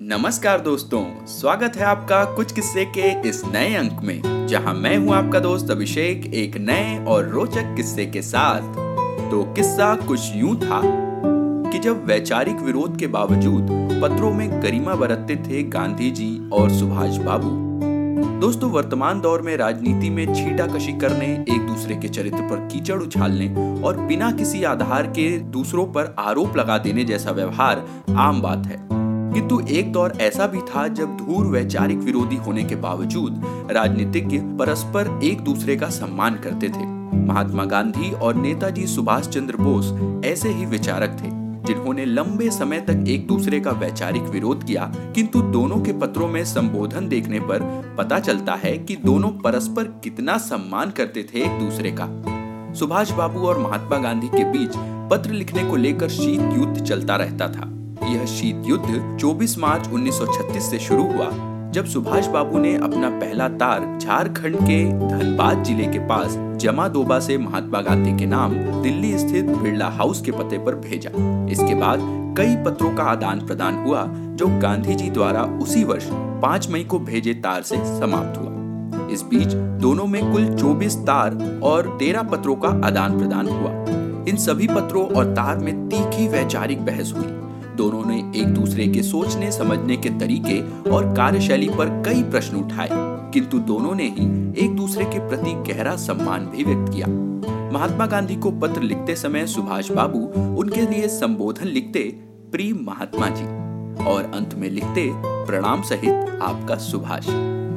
नमस्कार दोस्तों, स्वागत है आपका कुछ किस्से के इस नए अंक में, जहाँ मैं हूँ आपका दोस्त अभिषेक, एक नए और रोचक किस्से के साथ। तो किस्सा कुछ यूँ था कि जब वैचारिक विरोध के बावजूद पत्रों में गरिमा बरतते थे गांधी जी और सुभाष बाबू, दोस्तों वर्तमान दौर में राजनीति में छीटाकशी करने, एक दूसरे के चरित्र पर कीचड़ उछालने और बिना किसी आधार के दूसरों पर आरोप लगा देने जैसा व्यवहार आम बात है। किंतु एक दौर ऐसा भी था जब धूर वैचारिक विरोधी होने के बावजूद राजनीतिज्ञ परस्पर एक दूसरे का सम्मान करते थे। महात्मा गांधी और नेताजी सुभाष चंद्र बोस ऐसे ही विचारक थे, जिन्होंने लंबे समय तक एक दूसरे का वैचारिक विरोध किया। किंतु दोनों के पत्रों में संबोधन देखने पर पता चलता है कि दोनों परस्पर कितना सम्मान करते थे एक दूसरे का। सुभाष बाबू और महात्मा गांधी के बीच पत्र लिखने को लेकर शीत युद्ध चलता रहता था। यह शीत युद्ध 24 मार्च 1936 से शुरू हुआ, जब सुभाष बाबू ने अपना पहला तार झारखंड के धनबाद ज़िले के पास जमा दोबा से महात्मा गांधी के नाम दिल्ली स्थित बिरला हाउस के पते पर भेजा। इसके बाद कई पत्रों का आदान प्रदान हुआ, जो गांधी जी द्वारा उसी वर्ष 5 मई को भेजे तार से समाप्त हुआ। इस बीच दोनों में कुल 24 तार और 13 पत्रों का आदान प्रदान हुआ। इन सभी पत्रों और तार में तीखी वैचारिक बहस हुई। दोनों ने एक दूसरे के सोचने, समझने के तरीके और कार्यशैली पर कई प्रश्न उठाए, किंतु दोनों ने ही एक दूसरे के प्रति गहरा सम्मान भी व्यक्त किया। महात्मा गांधी को पत्र लिखते समय सुभाष बाबू उनके लिए संबोधन लिखते प्रिय महात्मा जी और अंत में लिखते प्रणाम सहित आपका सुभाष।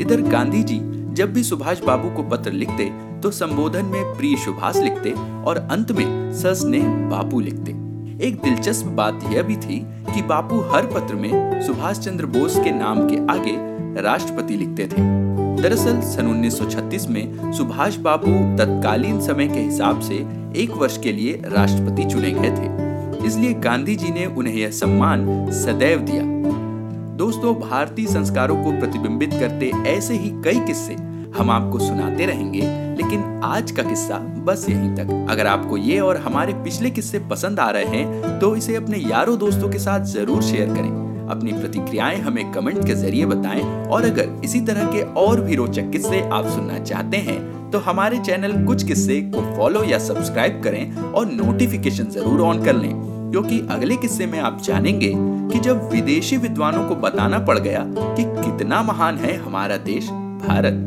इधर गांधी जी जब भी सुभाष बाबू को पत्र लिखते तो संबोधन में प्रिय सुभाष लिखते और अंत में सस्ने बाबू लिखते। एक दिलचस्प बात यह भी थी कि बापू हर पत्र में सुभाष चंद्र बोस के नाम के आगे राष्ट्रपति लिखते थे। दरअसल, सन 1936 में सुभाष बाबू तत्कालीन समय के हिसाब से एक वर्ष के लिए राष्ट्रपति चुने गए थे। इसलिए गांधी जी ने उन्हें यह सम्मान सदैव दिया। दोस्तों, भारतीय संस्कारों को प्रतिबिंबित करते ऐसे ही कई किस्से हम आपको सुनाते रहेंगे, लेकिन आज का किस्सा बस यहीं तक। अगर आपको ये और हमारे पिछले किस्से पसंद आ रहे हैं तो इसे अपने यारों दोस्तों के साथ ज़रूर शेयर करें। अपनी प्रतिक्रियाएँ हमें कमेंट के ज़रिए बताएँ, और अगर इसी तरह के और भी रोचक किस्से आप सुनना चाहते हैं तो हमारे चैनल कुछ किस्से को फॉलो या सब्सक्राइब करें और नोटिफिकेशन ज़रूर ऑन कर लें, क्योंकि अगले किस्से में आप जानेंगे कि जब विदेशी विद्वानों को बताना पड़ गया कि कितना महान है हमारा देश, भारत।